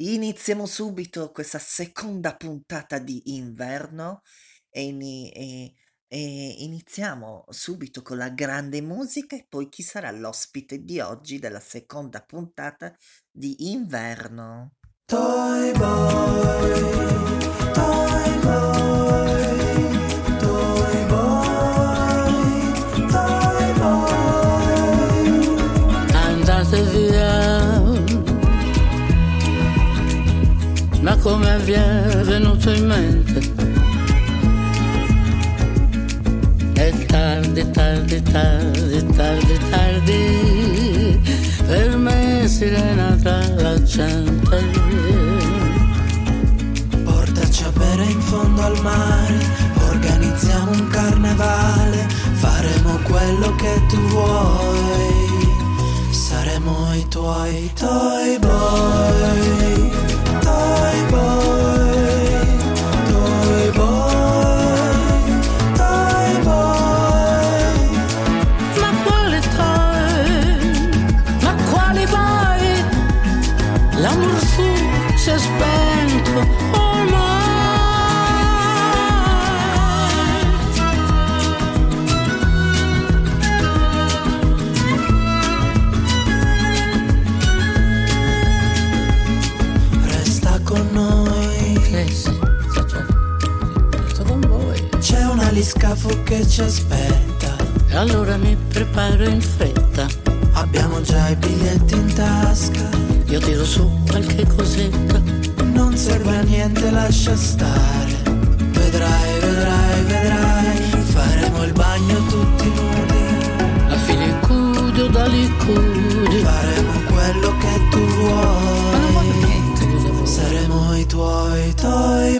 Iniziamo subito questa seconda puntata di inverno e, e- e iniziamo subito con la grande musica e poi chi sarà l'ospite di oggi della seconda puntata di inverno. Toy Boy, come vi è venuto in mente? È tardi, tardi, tardi, tardi, tardi, per me sirena tra la gente. Portaci a bere in fondo al mare, organizziamo un carnevale, faremo quello che tu vuoi, saremo i tuoi toy boy, aliscafo che ci aspetta, E allora mi preparo in fretta. abbiamo già i biglietti in tasca. Io tiro su qualche cosetta. Non serve a niente, lascia stare. Vedrai, vedrai, vedrai. Faremo il bagno tutti nudi. La filicudo da licudi. Faremo quello che tu vuoi. devo Saremo i tuoi toy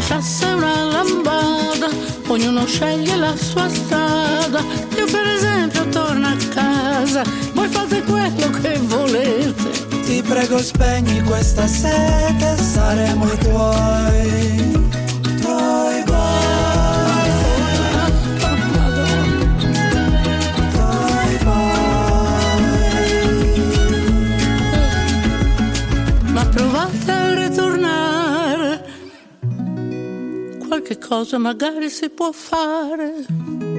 Tra una casciassa e una lambada, ognuno sceglie la sua strada. Io per esempio torno a casa, voi fate quello che volete. Ti prego spegni questa sete, saremo i tuoi. Qualche cosa magari si può fare.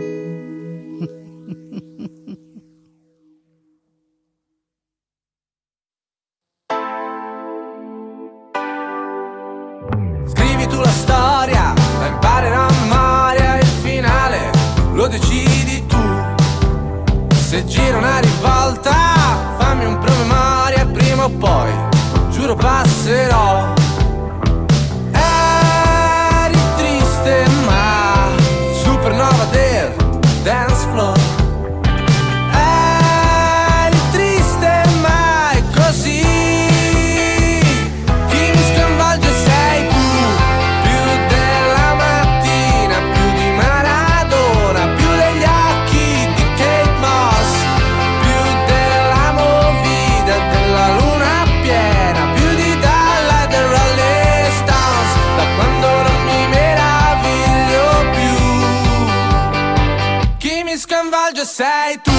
Sei tu.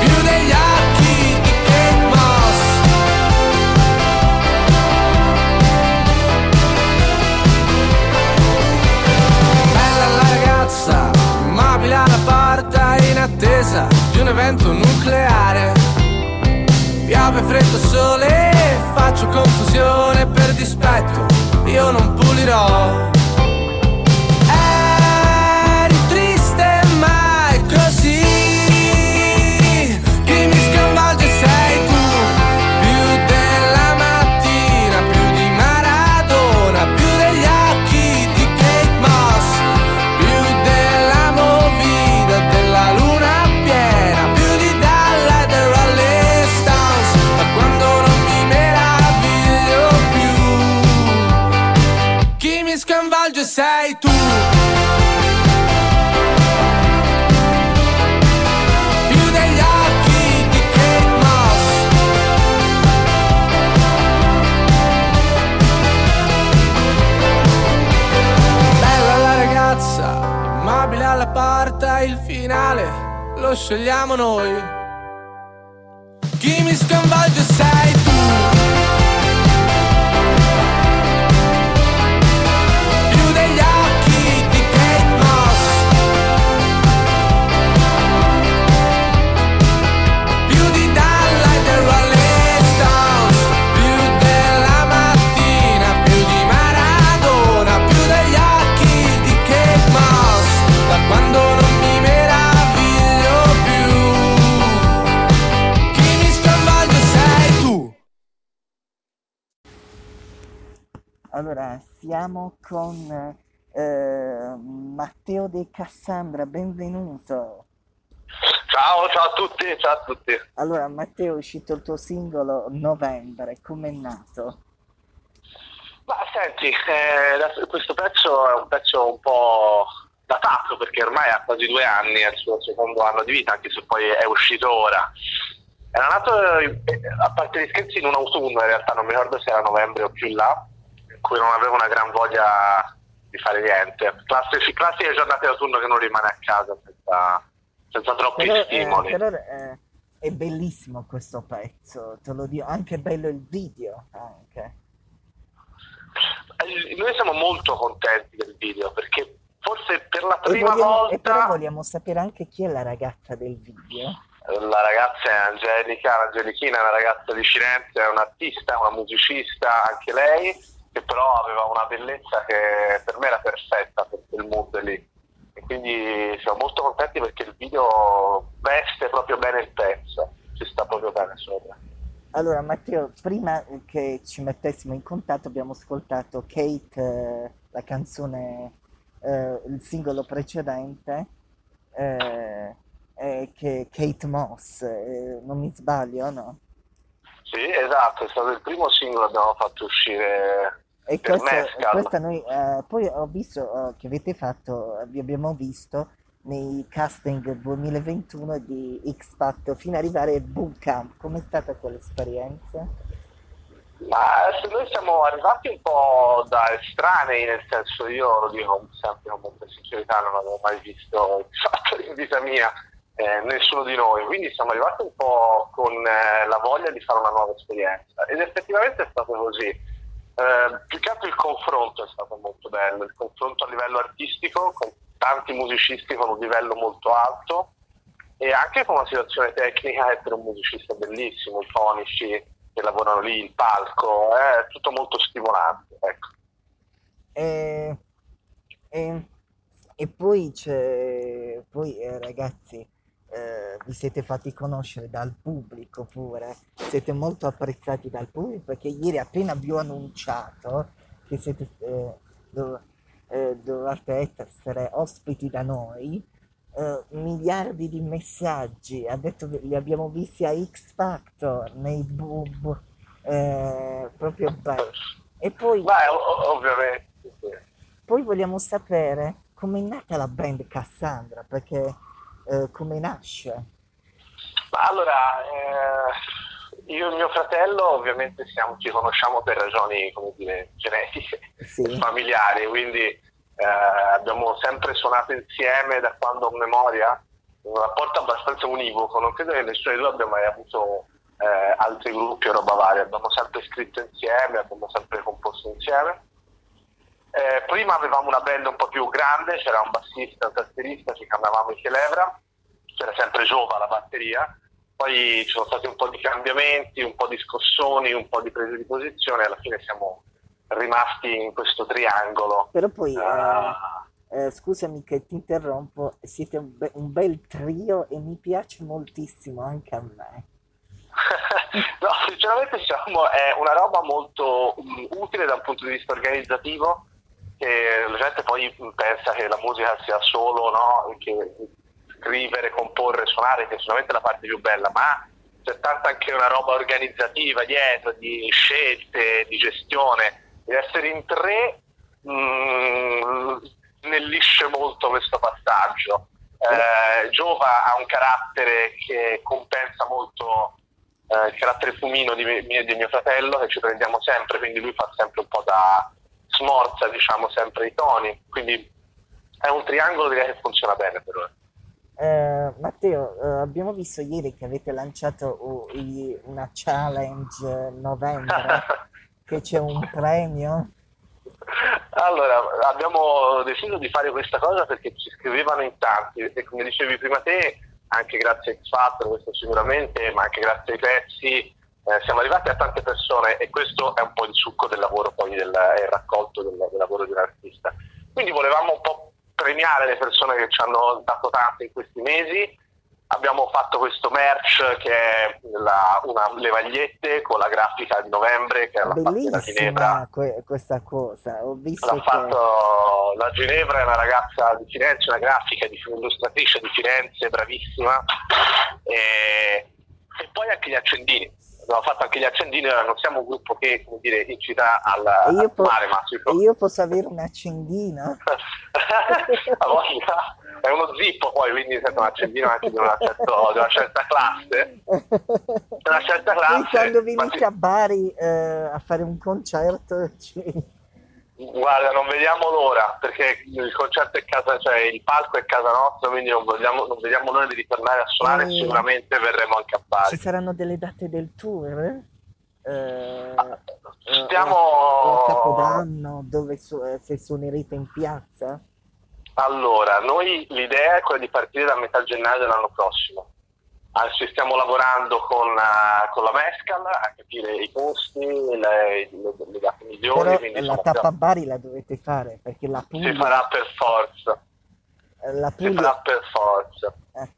Più degli occhi di Kate Moss Bella la ragazza, immobile alla porta in attesa di un evento nucleare. Piove freddo sole, faccio confusione per dispetto, io non pulirò sei tu. Bella ragazza, immobile alla porta, il finale lo scegliamo noi. Chi mi sconvolge sei tu. Allora, siamo con eh, Matteo De Cassandra, benvenuto. Ciao, ciao a tutti, ciao a tutti. Allora, Matteo, è uscito il tuo singolo Novembre, com'è nato? Ma senti, eh, questo pezzo è un pezzo un po' datato perché ormai ha quasi due anni, è il suo secondo anno di vita, anche se poi è uscito ora. Era nato, eh, a parte gli scherzi, in un autunno, in realtà non mi ricordo se era novembre o più in là, cui non avevo una gran voglia di fare niente. Classici, classiche giornate d'autunno che non rimane a casa senza, senza troppi Però, eh, stimoli. però, eh, è bellissimo questo pezzo, te lo dico, anche bello il video, anche. Eh, Noi siamo molto contenti del video perché forse per la E, prima vogliamo- e però volta vogliamo sapere anche chi è la ragazza del video. la ragazza è Angelica, Angelichina è una ragazza di Firenze, è un'artista, una musicista, anche lei, che però aveva una bellezza che per me era perfetta per quel mood lì. E quindi siamo molto contenti perché il video veste proprio bene il pezzo, ci sta proprio bene sopra. Allora, Matteo, prima che ci mettessimo in contatto abbiamo ascoltato Kate, eh, la canzone, eh, il singolo precedente, eh, eh, che Kate Moss, eh, non mi sbaglio, no? Sì, esatto, è stato il primo singolo che abbiamo fatto uscire E Mescal. questa noi, eh, poi ho visto eh, che avete fatto, vi abbiamo visto nei casting 2021 di X Factor fino ad arrivare al Bootcamp. Com'è stata quell'esperienza? Ma noi siamo arrivati un po' da estranei, nel senso io lo dico sempre con molta sincerità, non avevo mai visto il fatto in vita mia eh, nessuno di noi, quindi siamo arrivati un po' con eh, la voglia di fare una nuova esperienza ed effettivamente è stato così. Eh, più che altro il confronto è stato molto bello, il confronto a livello artistico con tanti musicisti con un livello molto alto e anche con una situazione tecnica e per un musicista bellissimo, i fonici che lavorano lì, il palco, è tutto molto stimolante. Ecco. E, e- e poi c'è, poi eh, ragazzi, eh, vi siete fatti conoscere dal pubblico pure, siete molto apprezzati dal pubblico perché ieri appena vi ho annunciato che siete, eh, dov- eh, dovete essere ospiti da noi, eh, miliardi di messaggi, ha detto che li abbiamo visti a X Factor, nei bub, eh, proprio bello. E poi... O- ovviamente. Poi vogliamo sapere com'è nata la band Cassandra, perché eh, come nasce? Allora, eh, io e mio fratello ovviamente siamo- ci conosciamo per ragioni, come dire, genetiche, Sì. familiari, quindi eh, abbiamo sempre suonato insieme da quando ho memoria, un rapporto abbastanza univoco, non credo che nessuno di noi abbia mai avuto eh, altri gruppi o roba varia, abbiamo sempre scritto insieme, abbiamo sempre composto insieme. Eh, prima avevamo una band un po' più grande, c'era un bassista, un tastierista, ci chiamavamo i Celebra, c'era sempre Giova alla batteria, poi ci sono stati un po' di cambiamenti, un po' di scossoni, un po' di prese di posizione, alla fine siamo rimasti in questo triangolo. Però poi, Ah, eh, scusami che ti interrompo, siete un, be- un bel trio e mi piace moltissimo anche a me. no, sinceramente diciamo, è una roba molto mm, utile da un punto di vista organizzativo, che la gente poi pensa che la musica sia solo no? scrivere, comporre, suonare, che è sicuramente la parte più bella, ma c'è tanta anche una roba organizzativa dietro, di scelte, di gestione. Ed essere in tre mm, snellisce molto questo passaggio. Eh, Giova ha un carattere che compensa molto eh, il carattere fumino di mio e di mio fratello, che ci prendiamo sempre, quindi lui fa sempre un po' da smorza, diciamo, sempre i toni. Quindi è un triangolo direi che funziona bene per ora. Eh, Matteo, eh, abbiamo visto ieri che avete lanciato uh, i- una challenge novembre, che c'è un premio. Allora, abbiamo deciso di fare questa cosa perché ci scrivevano in tanti e come dicevi prima te, anche grazie a X Factor, questo sicuramente, ma anche grazie ai pezzi, eh, siamo arrivati a tante persone e questo è un po' il succo del lavoro poi del, il raccolto del, del lavoro di un artista. Quindi volevamo un po' premiare le persone che ci hanno dato tanto in questi mesi. Abbiamo fatto questo merch che è la- una, le magliette con la grafica di novembre che è la da Ginevra. Bellissima que- questa cosa. Ho visto L'ha che fatto la Ginevra, è una ragazza di Firenze, una grafica, di, illustratrice di Firenze, bravissima. E, e poi anche gli accendini. Abbiamo fatto anche gli accendini, ora non siamo un gruppo che come dire, incita al, E io, po- mare, ma si e io posso avere un accendino? a voglia è uno zippo poi, quindi sento un accendino anche di una, certo- di una certa classe. Una certa classe. quando ma venite sì. a Bari eh, a fare un concerto, ci- Guarda, non vediamo l'ora perché il concerto è casa, cioè il palco è casa nostra, quindi non, vogliamo, non vediamo l'ora di ritornare a suonare. Eh. Sicuramente verremo anche a ci Bari. saranno delle date del tour? Eh, Ah, eh, Stiamo o a Capodanno, dove su- eh, se suonerete in piazza? allora, noi l'idea è quella di partire da metà gennaio dell'anno prossimo. Ci stiamo lavorando con, eh, con la Mescal a capire i costi, le, le, le date migliori. Però la tappa a Bari la dovete fare perché la si Puglia, farà per forza. eh, la Si farà Puglia per forza. Eh,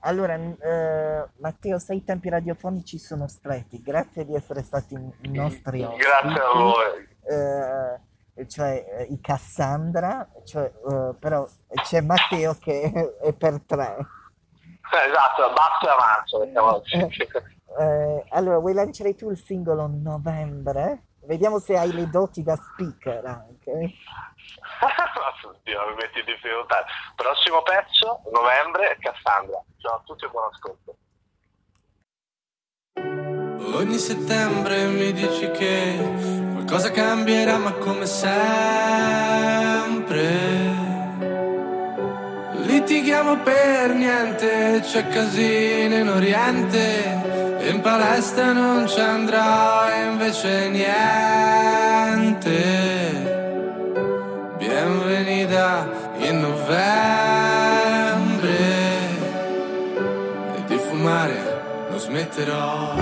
Allora, n- eh, Matteo, sai i tempi radiofonici sono stretti, grazie di essere stati i nostri ospiti. Grazie a voi. Eh, cioè eh, i Cassandra, cioè, eh, però c'è Matteo che è per tre. Eh, Esatto, basso e avanzo. mettiamo così. Eh, allora, vuoi lanciare tu il singolo Novembre? Vediamo se hai le doti da speaker anche. Oddio, mi metti in difficoltà. Prossimo pezzo, novembre, Cassandra. Ciao a tutti e buon ascolto. Ogni settembre mi dici che qualcosa cambierà, ma come sempre. Litighiamo per niente, c'è casino in Oriente, in palestra non ci andrò e invece niente. Bienvenida in novembre, e di fumare non smetterò.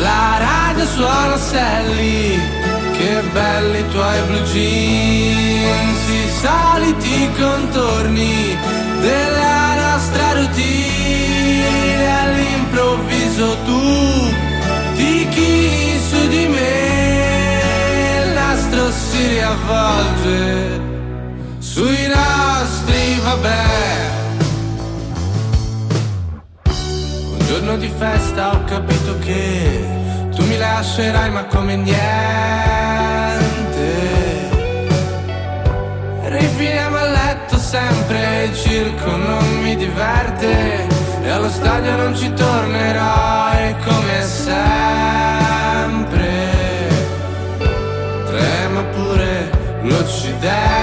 La radio suona Sally, che belli i tuoi blue jeans, i soliti contorni della nostra routine. All'improvviso tu ti chini su di me, il nastro si riavvolge sui nostri vabbè. Un giorno di festa ho capito che mi lascerai ma come niente. Rifiniamo a letto sempre, il circo non mi diverte. E allo stadio non ci tornerò e come sempre. Trema pure l'Occidente,